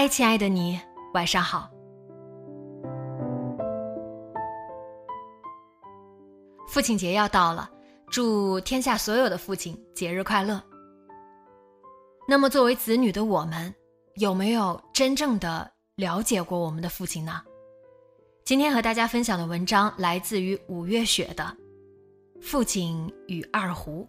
嗨，亲爱的你，晚上好。父亲节要到了，祝天下所有的父亲节日快乐。那么，作为子女的我们，有没有真正的了解过我们的父亲呢？今天和大家分享的文章来自于五月雪的《父亲与二胡》。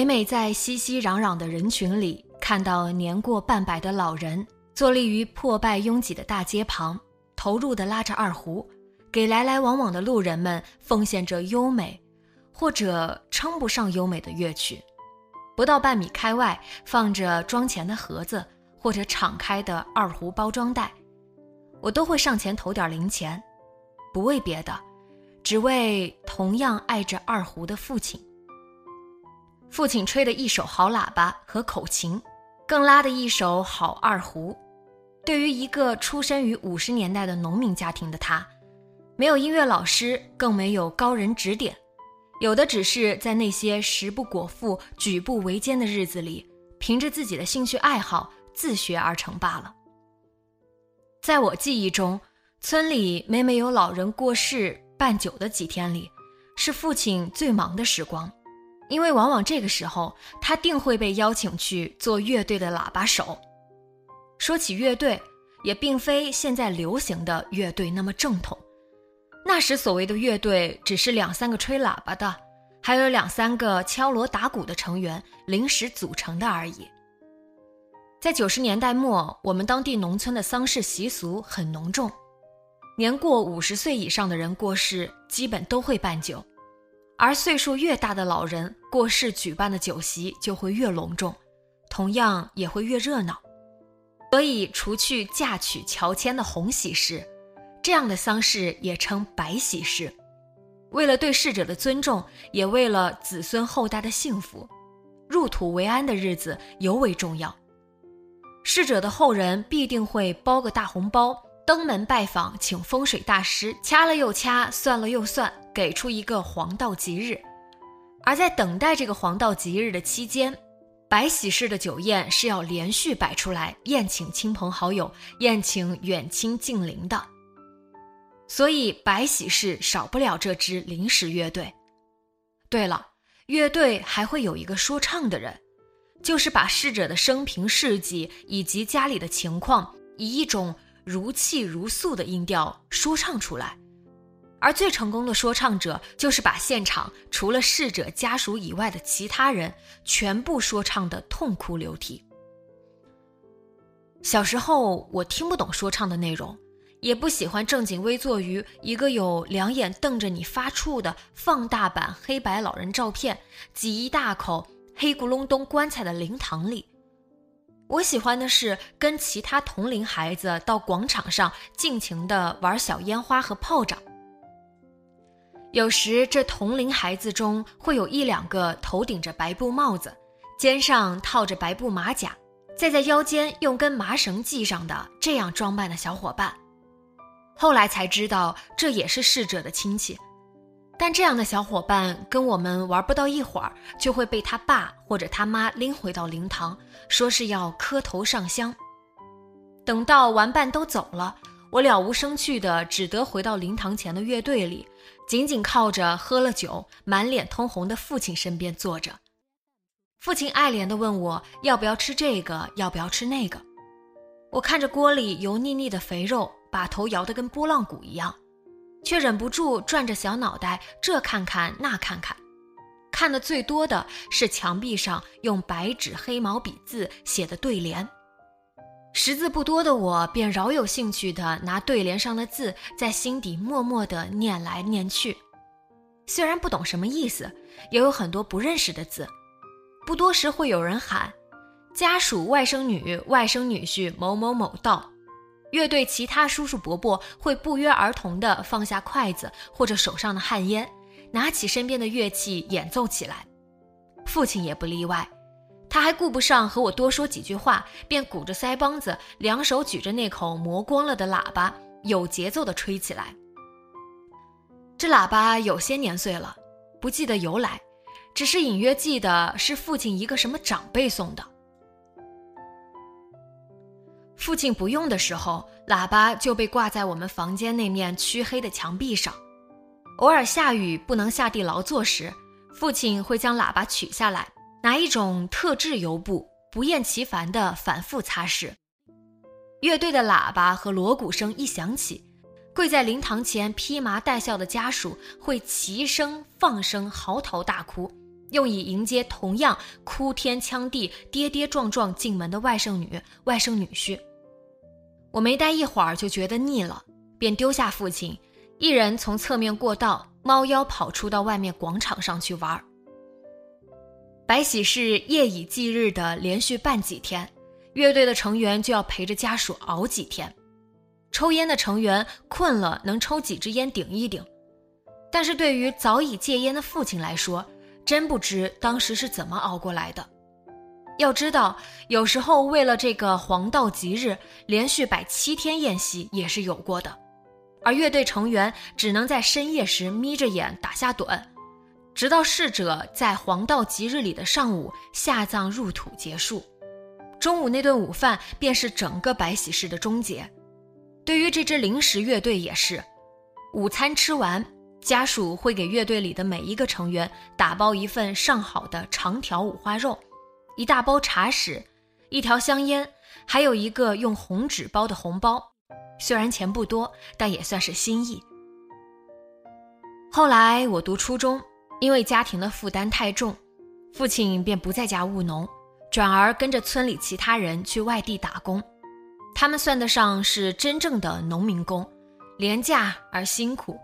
每每在熙熙攘攘的人群里看到年过半百的老人坐立于破败拥挤的大街旁，投入地拉着二胡，给来来往往的路人们奉献着优美，或者称不上优美的乐曲。不到半米开外放着装钱的盒子，或者敞开的二胡包装袋，我都会上前投点零钱，不为别的，只为同样爱着二胡的父亲。父亲吹的一手好喇叭和口琴，更拉的一手好二胡。对于一个出生于五十年代的农民家庭的他，没有音乐老师，更没有高人指点，有的只是在那些食不果腹、举步维艰的日子里，凭着自己的兴趣爱好自学而成罢了。在我记忆中，村里每每有老人过世办酒的几天里，是父亲最忙的时光。因为往往这个时候，他定会被邀请去做乐队的喇叭手。说起乐队，也并非现在流行的乐队那么正统。那时所谓的乐队，只是两三个吹喇叭的，还有两三个敲锣打鼓的成员临时组成的而已。在九十年代末，我们当地农村的丧事习俗很浓重，年过五十岁以上的人过世，基本都会办酒。而岁数越大的老人过世，举办的酒席就会越隆重，同样也会越热闹。所以，除去嫁娶乔迁的红喜事，这样的丧事也称白喜事。为了对逝者的尊重，也为了子孙后代的幸福，入土为安的日子尤为重要。逝者的后人必定会包个大红包。登门拜访，请风水大师掐了又掐，算了又算，给出一个黄道吉日。而在等待这个黄道吉日的期间，白喜事的酒宴是要连续摆出来，宴请亲朋好友，宴请远亲近邻的。所以白喜事少不了这支临时乐队。对了，乐队还会有一个说唱的人，就是把逝者的生平事迹以及家里的情况，以一种。如泣如诉的音调说唱出来，而最成功的说唱者就是把现场除了逝者家属以外的其他人全部说唱的痛哭流涕。小时候我听不懂说唱的内容，也不喜欢正襟危坐于一个有两眼瞪着你发怵的放大版黑白老人照片、挤一大口黑咕隆咚棺材的灵堂里。我喜欢的是跟其他同龄孩子到广场上尽情的玩小烟花和炮仗。有时这同龄孩子中会有一两个头顶着白布帽子，肩上套着白布马甲，再在腰间用根麻绳系上的这样装扮的小伙伴。后来才知道，这也是逝者的亲戚。但这样的小伙伴跟我们玩不到一会儿，就会被他爸或者他妈拎回到灵堂，说是要磕头上香。等到玩伴都走了，我了无生趣的，只得回到灵堂前的乐队里，紧紧靠着喝了酒、满脸通红的父亲身边坐着。父亲爱怜地问我要不要吃这个，要不要吃那个。我看着锅里油腻腻的肥肉，把头摇得跟拨浪鼓一样。却忍不住转着小脑袋，这看看那看看，看的最多的是墙壁上用白纸黑毛笔字写的对联。识字不多的我，便饶有兴趣地拿对联上的字在心底默默地念来念去。虽然不懂什么意思，也有很多不认识的字。不多时会有人喊：“家属外甥女、外甥女婿某某某到。”乐队其他叔叔伯伯会不约而同地放下筷子或者手上的旱烟，拿起身边的乐器演奏起来。父亲也不例外，他还顾不上和我多说几句话，便鼓着腮帮子，两手举着那口磨光了的喇叭，有节奏地吹起来。这喇叭有些年岁了，不记得由来，只是隐约记得是父亲一个什么长辈送的。父亲不用的时候，喇叭就被挂在我们房间那面黢黑的墙壁上。偶尔下雨不能下地劳作时，父亲会将喇叭取下来，拿一种特制油布，不厌其烦地反复擦拭。乐队的喇叭和锣鼓声一响起，跪在灵堂前披麻戴孝的家属会齐声放声嚎啕大哭，用以迎接同样哭天抢地、跌跌撞撞进门的外甥女、外甥女婿。我没待一会儿就觉得腻了，便丢下父亲，一人从侧面过道，猫腰跑出到外面广场上去玩。白喜事夜以继日的连续办几天，乐队的成员就要陪着家属熬几天。抽烟的成员困了能抽几支烟顶一顶，但是对于早已戒烟的父亲来说，真不知当时是怎么熬过来的。要知道，有时候为了这个黄道吉日，连续摆七天宴席也是有过的，而乐队成员只能在深夜时眯着眼打下盹，直到逝者在黄道吉日里的上午下葬入土结束，中午那顿午饭便是整个白喜事的终结。对于这支临时乐队也是，午餐吃完，家属会给乐队里的每一个成员打包一份上好的长条五花肉。一大包茶食，一条香烟，还有一个用红纸包的红包。虽然钱不多，但也算是心意。后来我读初中，因为家庭的负担太重，父亲便不在家务农，转而跟着村里其他人去外地打工。他们算得上是真正的农民工，廉价而辛苦。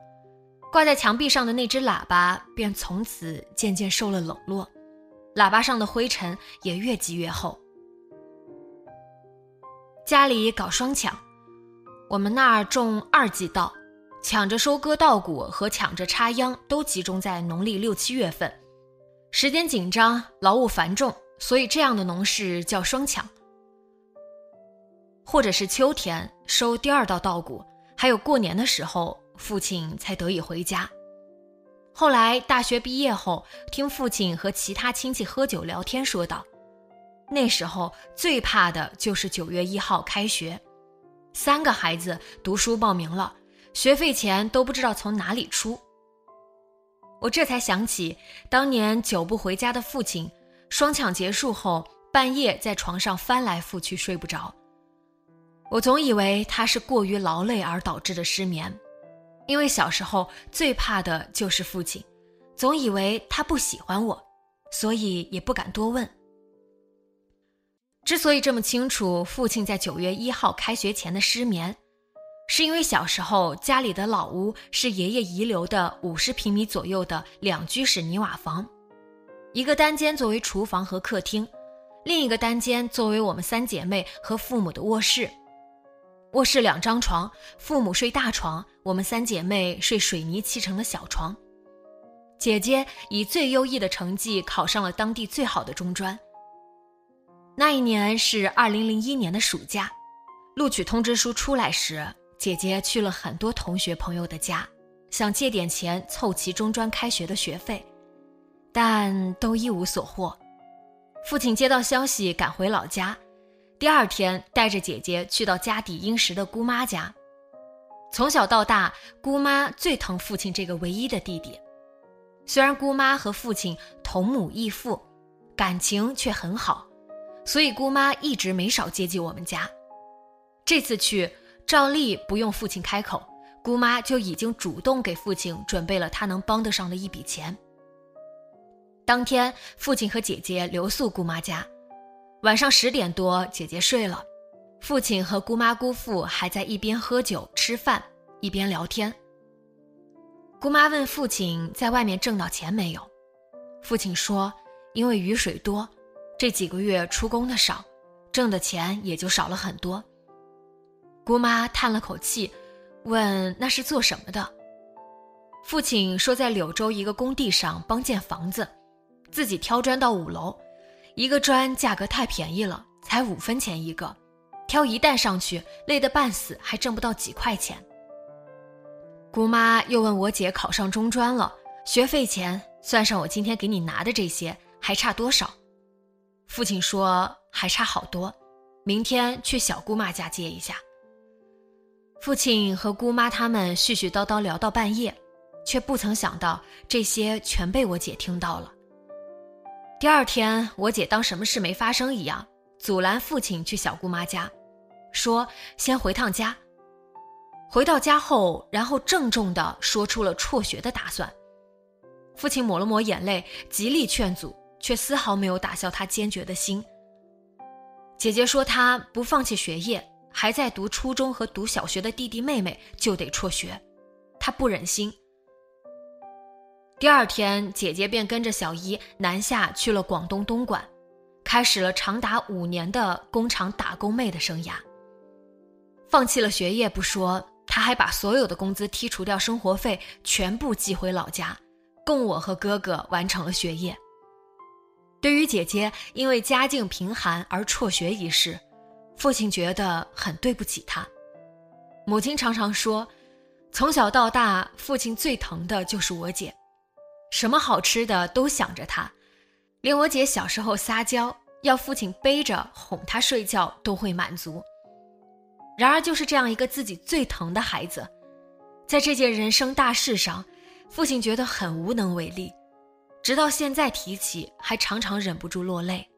挂在墙壁上的那只喇叭，便从此渐渐受了冷落。喇叭上的灰尘也越积越厚。家里搞双抢，我们那儿种二季稻，抢着收割稻谷和抢着插秧都集中在农历六七月份，时间紧张，劳务繁重，所以这样的农事叫双抢。或者是秋天收第二道稻谷，还有过年的时候，父亲才得以回家。后来大学毕业后，听父亲和其他亲戚喝酒聊天，说道：“那时候最怕的就是九月一号开学，三个孩子读书报名了，学费钱都不知道从哪里出。”我这才想起当年久不回家的父亲，双抢结束后半夜在床上翻来覆去睡不着。我总以为他是过于劳累而导致的失眠。因为小时候最怕的就是父亲，总以为他不喜欢我，所以也不敢多问。之所以这么清楚父亲在九月一号开学前的失眠，是因为小时候家里的老屋是爷爷遗留的五十平米左右的两居室泥瓦房，一个单间作为厨房和客厅，另一个单间作为我们三姐妹和父母的卧室。卧室两张床，父母睡大床，我们三姐妹睡水泥砌成的小床。姐姐以最优异的成绩考上了当地最好的中专。那一年是二零零一年的暑假，录取通知书出来时，姐姐去了很多同学朋友的家，想借点钱凑齐中专开学的学费，但都一无所获。父亲接到消息，赶回老家，第二天带着姐姐去到家底殷实的姑妈家。从小到大，姑妈最疼父亲这个唯一的弟弟。虽然姑妈和父亲同母异父，感情却很好，所以姑妈一直没少接济我们家。这次去，照例不用父亲开口，姑妈就已经主动给父亲准备了他能帮得上的一笔钱。当天，父亲和姐姐留宿姑妈家，晚上十点多，姐姐睡了，父亲和姑妈姑父还在一边喝酒吃饭，一边聊天。姑妈问父亲在外面挣到钱没有，父亲说：“因为雨水多，这几个月出工的少，挣的钱也就少了很多。”姑妈叹了口气，问：“那是做什么的？”父亲说：“在柳州一个工地上帮建房子，自己挑砖到五楼，一个砖价格太便宜了，才五分钱一个，挑一担上去累得半死，还挣不到几块钱。”姑妈又问我姐考上中专了，学费钱算上我今天给你拿的这些，还差多少？父亲说还差好多，明天去小姑妈家接一下。父亲和姑妈他们絮絮叨叨聊到半夜，却不曾想到这些全被我姐听到了。第二天，我姐当什么事没发生一样，阻拦父亲去小姑妈家，说先回趟家。回到家后，然后郑重地说出了辍学的打算。父亲抹了抹眼泪，极力劝阻，却丝毫没有打消他坚决的心。姐姐说她不放弃学业，还在读初中和读小学的弟弟妹妹就得辍学，他不忍心。第二天，姐姐便跟着小姨南下去了广东东莞，开始了长达五年的工厂打工妹的生涯。放弃了学业不说。他还把所有的工资剔除掉生活费，全部寄回老家，供我和哥哥完成了学业。对于姐姐因为家境贫寒而辍学一事，父亲觉得很对不起他。母亲常常说，从小到大，父亲最疼的就是我姐，什么好吃的都想着她，连我姐小时候撒娇要父亲背着哄她睡觉都会满足。然而，就是这样一个自己最疼的孩子，在这件人生大事上，父亲觉得很无能为力，直到现在提起，还常常忍不住落泪。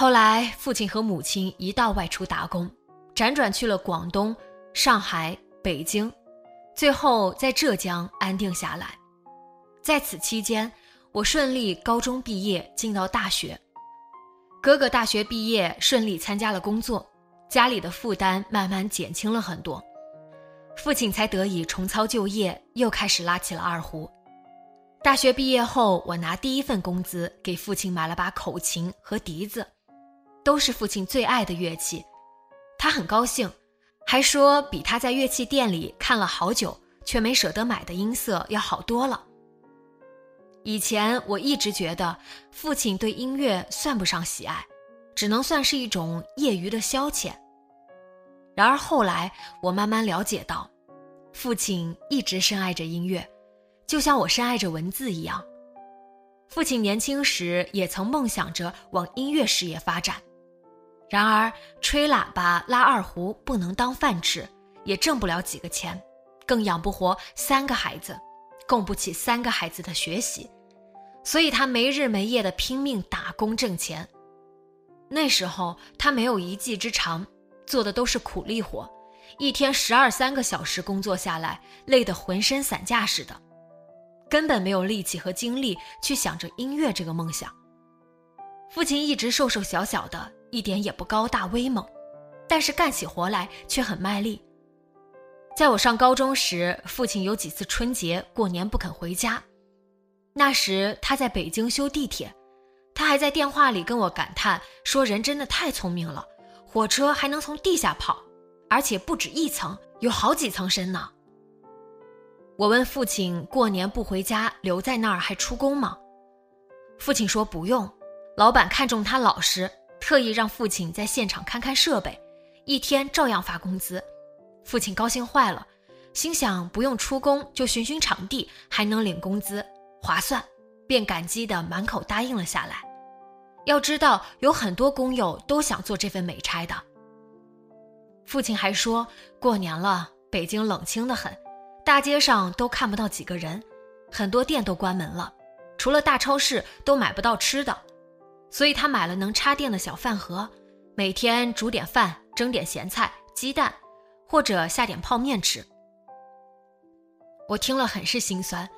后来，父亲和母亲一道外出打工，辗转去了广东、上海、北京，最后在浙江安定下来。在此期间，我顺利高中毕业，进到大学；哥哥大学毕业，顺利参加了工作。家里的负担慢慢减轻了很多，父亲才得以重操旧业，又开始拉起了二胡。大学毕业后，我拿第一份工资给父亲买了把口琴和笛子，都是父亲最爱的乐器。他很高兴，还说比他在乐器店里看了好久却没舍得买的音色要好多了。以前我一直觉得父亲对音乐算不上喜爱。只能算是一种业余的消遣。然而后来，我慢慢了解到，父亲一直深爱着音乐，就像我深爱着文字一样。父亲年轻时也曾梦想着往音乐事业发展，然而吹喇叭、拉二胡不能当饭吃，也挣不了几个钱，更养不活三个孩子，供不起三个孩子的学习，所以他没日没夜的拼命打工挣钱。那时候他没有一技之长，做的都是苦力活，一天十二三个小时工作下来，累得浑身散架似的，根本没有力气和精力去想着音乐这个梦想。父亲一直瘦瘦小小的，一点也不高大威猛，但是干起活来却很卖力。在我上高中时，父亲有几次春节过年不肯回家，那时他在北京修地铁。他还在电话里跟我感叹说：“人真的太聪明了，火车还能从地下跑，而且不止一层，有好几层深呢。”我问父亲：“过年不回家，留在那儿还出工吗？”父亲说：“不用，老板看中他老实，特意让父亲在现场看看设备，一天照样发工资。”父亲高兴坏了，心想不用出工就巡巡场地，还能领工资，划算，便感激的满口答应了下来。要知道，有很多工友都想做这份美差的。父亲还说过年了，北京冷清的很，大街上都看不到几个人，很多店都关门了，除了大超市都买不到吃的，所以他买了能插电的小饭盒，每天煮点饭，蒸点咸菜、鸡蛋，或者下点泡面吃。我听了很是心酸，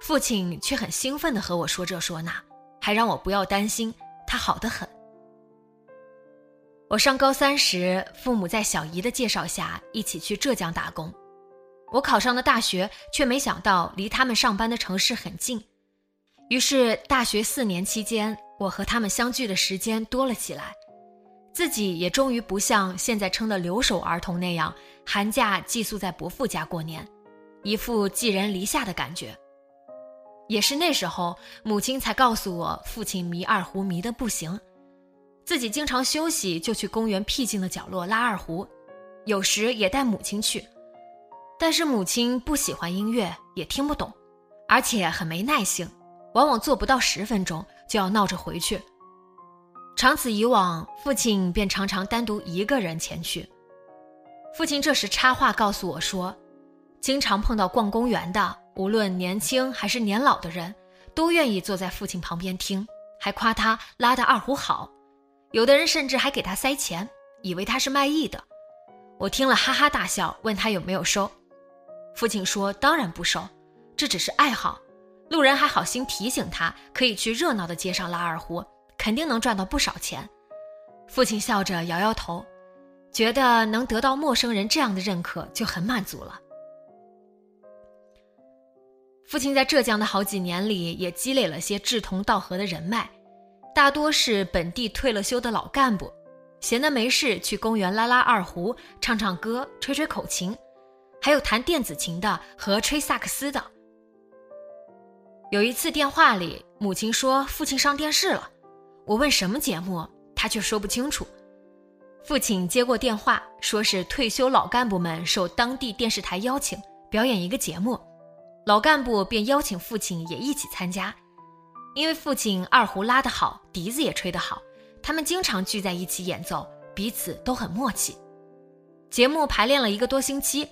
父亲却很兴奋地和我说这说那，还让我不要担心，他好得很。我上高三时，父母在小姨的介绍下一起去浙江打工。我考上了大学，却没想到离他们上班的城市很近。于是大学四年期间，我和他们相聚的时间多了起来，自己也终于不像现在称的留守儿童那样，寒假寄宿在伯父家过年，一副寄人篱下的感觉。也是那时候，母亲才告诉我，父亲迷二胡迷得不行。自己经常休息就去公园僻静的角落拉二胡，有时也带母亲去，但是母亲不喜欢音乐，也听不懂，而且很没耐性，往往做不到十分钟就要闹着回去。长此以往，父亲便常常单独一个人前去。父亲这时插话告诉我说，经常碰到逛公园的，无论年轻还是年老的人，都愿意坐在父亲旁边听，还夸他拉的二胡好。有的人甚至还给他塞钱，以为他是卖艺的。我听了哈哈大笑，问他有没有收。父亲说：“当然不收，这只是爱好。”路人还好心提醒他，可以去热闹的街上拉二胡，肯定能赚到不少钱。父亲笑着摇摇头，觉得能得到陌生人这样的认可就很满足了。父亲在浙江的好几年里，也积累了些志同道合的人脉。大多是本地退了休的老干部，闲的没事去公园拉拉二胡、唱唱歌、吹吹口琴，还有弹电子琴的和吹萨克斯的。有一次电话里，母亲说父亲上电视了，我问什么节目，他却说不清楚。父亲接过电话，说是退休老干部们受当地电视台邀请表演一个节目，老干部便邀请父亲也一起参加。因为父亲二胡拉得好，笛子也吹得好，他们经常聚在一起演奏，彼此都很默契。节目排练了一个多星期，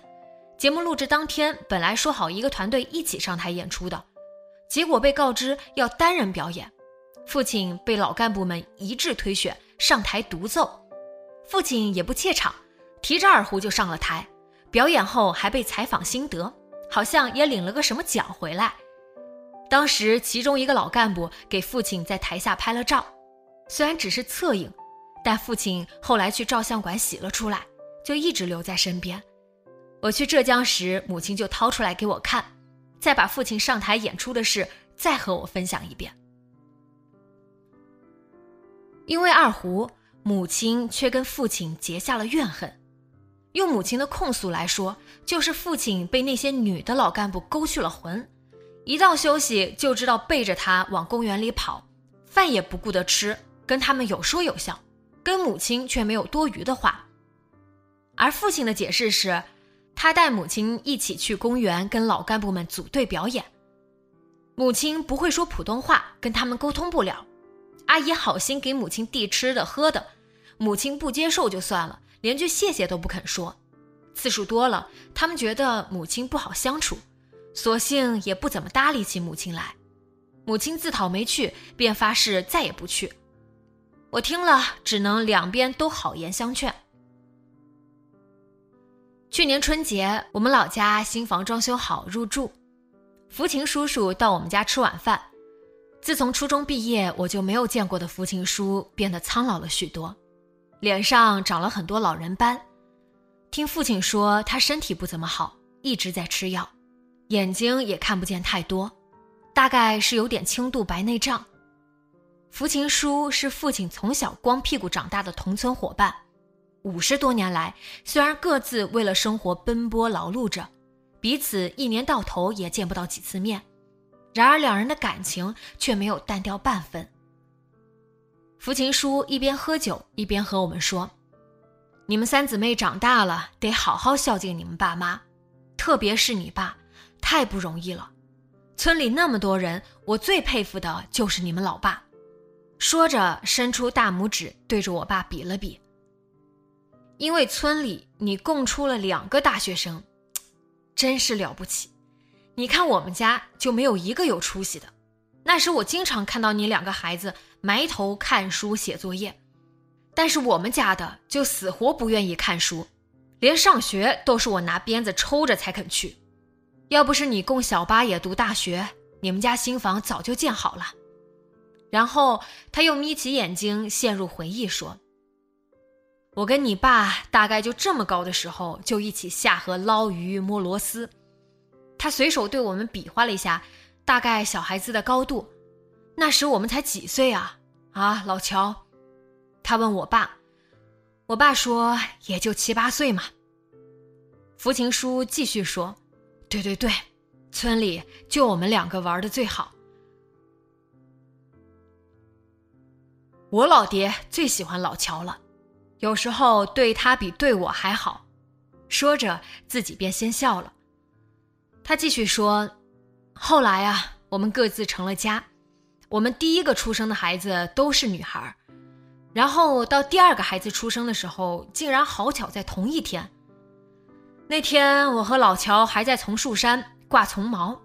节目录制当天本来说好一个团队一起上台演出的，结果被告知要单人表演。父亲被老干部们一致推选上台独奏，父亲也不怯场，提着二胡就上了台。表演后还被采访心得，好像也领了个什么奖回来。当时，其中一个老干部给父亲在台下拍了照，虽然只是侧影，但父亲后来去照相馆洗了出来，就一直留在身边。我去浙江时，母亲就掏出来给我看，再把父亲上台演出的事再和我分享一遍。因为二胡，母亲却跟父亲结下了怨恨。用母亲的控诉来说，就是父亲被那些女的老干部勾去了魂。一到休息就知道背着他往公园里跑，饭也不顾得吃，跟他们有说有笑，跟母亲却没有多余的话。而父亲的解释是，他带母亲一起去公园跟老干部们组队表演，母亲不会说普通话，跟他们沟通不了。阿姨好心给母亲递吃的喝的，母亲不接受就算了，连句谢谢都不肯说，次数多了，他们觉得母亲不好相处。索性也不怎么搭理起母亲来，母亲自讨没趣，便发誓再也不去。我听了，只能两边都好言相劝。去年春节，我们老家新房装修好入住，福琴叔叔到我们家吃晚饭。自从初中毕业，我就没有见过的福琴叔变得苍老了许多，脸上长了很多老人斑。听父亲说，他身体不怎么好，一直在吃药。眼睛也看不见太多，大概是有点轻度白内障。福琴叔是父亲从小光屁股长大的同村伙伴，五十多年来，虽然各自为了生活奔波劳碌着，彼此一年到头也见不到几次面，然而两人的感情却没有淡掉半分。福琴叔一边喝酒一边和我们说：“你们三姊妹长大了，得好好孝敬你们爸妈。”特别是你爸，太不容易了。村里那么多人，我最佩服的就是你们老爸。”说着，伸出大拇指对着我爸比了比。因为村里你供出了两个大学生，真是了不起。你看我们家就没有一个有出息的。那时我经常看到你两个孩子埋头看书写作业，但是我们家的就死活不愿意看书，连上学都是我拿鞭子抽着才肯去。要不是你供小八也读大学，你们家新房早就建好了。然后他又眯起眼睛，陷入回忆说。我跟你爸大概就这么高的时候，就一起下河捞鱼、摸螺丝。他随手对我们比划了一下，大概小孩子的高度。那时我们才几岁啊？啊，老乔。他问我爸，我爸说也就七八岁嘛。福琴叔继续说：“对对对，村里就我们两个玩的最好。我老爹最喜欢老乔了。”有时候对他比对我还好，说着自己便先笑了。他继续说：“后来啊，我们各自成了家，我们第一个出生的孩子都是女孩，然后到第二个孩子出生的时候，竟然好巧在同一天。那天我和老乔还在丛树山挂丛毛，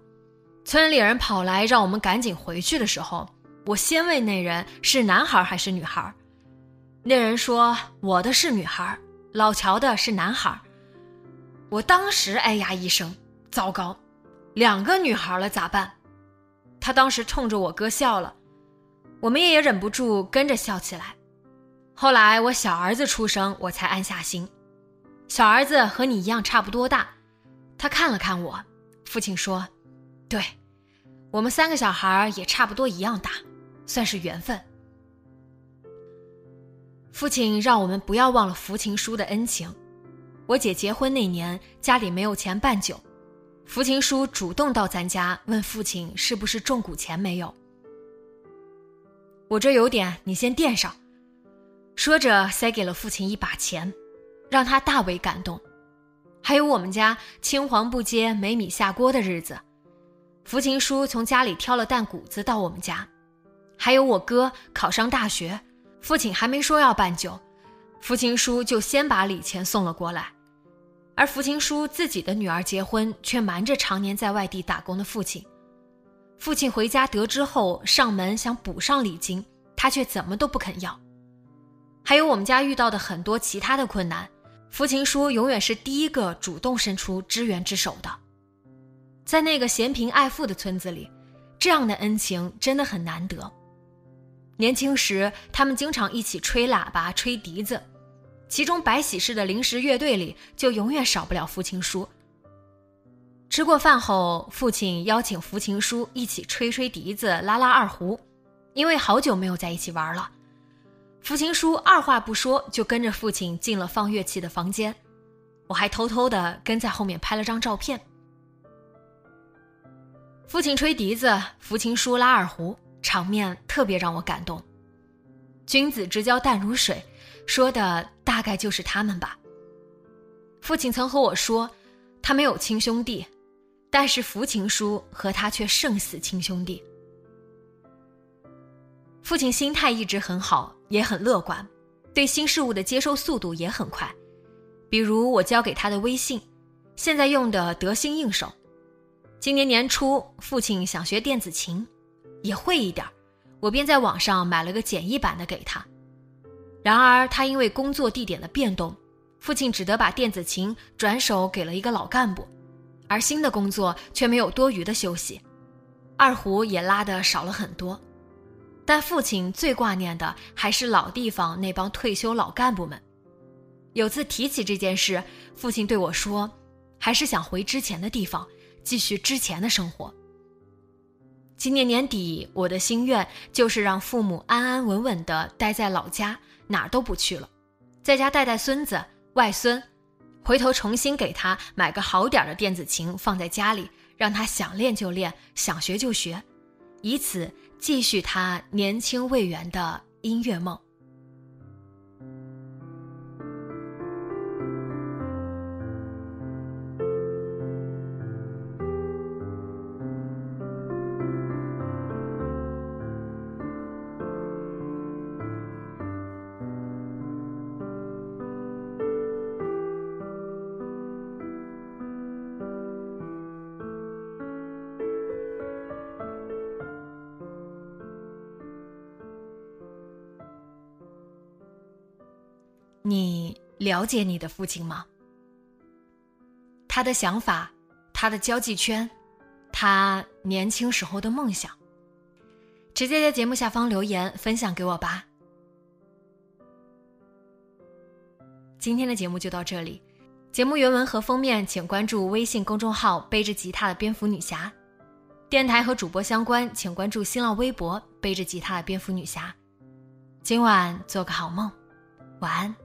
村里人跑来让我们赶紧回去的时候，我先问那人是男孩还是女孩。”那人说：“我的是女孩，老乔的是男孩。”我当时哎呀一声，糟糕，两个女孩了咋办？他当时冲着我哥笑了，我们也忍不住跟着笑起来。后来我小儿子出生，我才安下心。小儿子和你一样差不多大。他看了看我，父亲说：“对，我们三个小孩也差不多一样大，算是缘分。”父亲让我们不要忘了福琴叔的恩情。我姐结婚那年，家里没有钱办酒，福琴叔主动到咱家问父亲是不是中古钱没有。我这有点，你先垫上。说着，塞给了父亲一把钱，让他大为感动。还有我们家青黄不接、没米下锅的日子，福琴叔从家里挑了担谷子到我们家。还有我哥考上大学。父亲还没说要办酒，福琴叔就先把礼钱送了过来，而福琴叔自己的女儿结婚，却瞒着常年在外地打工的父亲。父亲回家得知后，上门想补上礼金，他却怎么都不肯要。还有我们家遇到的很多其他的困难，福琴叔永远是第一个主动伸出支援之手的。在那个嫌贫爱富的村子里，这样的恩情真的很难得。年轻时，他们经常一起吹喇叭、吹笛子，其中白喜事的临时乐队里就永远少不了福琴叔。吃过饭后，父亲邀请福琴叔一起吹吹笛子、拉拉二胡，因为好久没有在一起玩了。福琴叔二话不说就跟着父亲进了放乐器的房间，我还偷偷的跟在后面拍了张照片。父亲吹笛子，福琴叔拉二胡。场面特别让我感动，君子之交淡如水，说的大概就是他们吧。父亲曾和我说，他没有亲兄弟，但是福琴叔和他却胜似亲兄弟。父亲心态一直很好，也很乐观，对新事物的接受速度也很快。比如我交给他的微信，现在用的得心应手。今年年初，父亲想学电子琴。也会一点我便在网上买了个简易版的给他。然而他因为工作地点的变动，父亲只得把电子琴转手给了一个老干部，而新的工作却没有多余的休息，二胡也拉得少了很多。但父亲最挂念的还是老地方那帮退休老干部们。有次提起这件事，父亲对我说：“还是想回之前的地方，继续之前的生活。”今年年底，我的心愿就是让父母安安稳稳地待在老家，哪儿都不去了，在家带带孙子、外孙，回头重新给他买个好点的电子琴放在家里，让他想练就练，想学就学，以此继续他年轻未圆的音乐梦。了解你的父亲吗？他的想法，他的交际圈，他年轻时候的梦想。直接在节目下方留言分享给我吧。今天的节目就到这里，节目原文和封面请关注微信公众号“背着吉他的蝙蝠女侠”，电台和主播相关请关注新浪微博“背着吉他的蝙蝠女侠”。今晚做个好梦，晚安。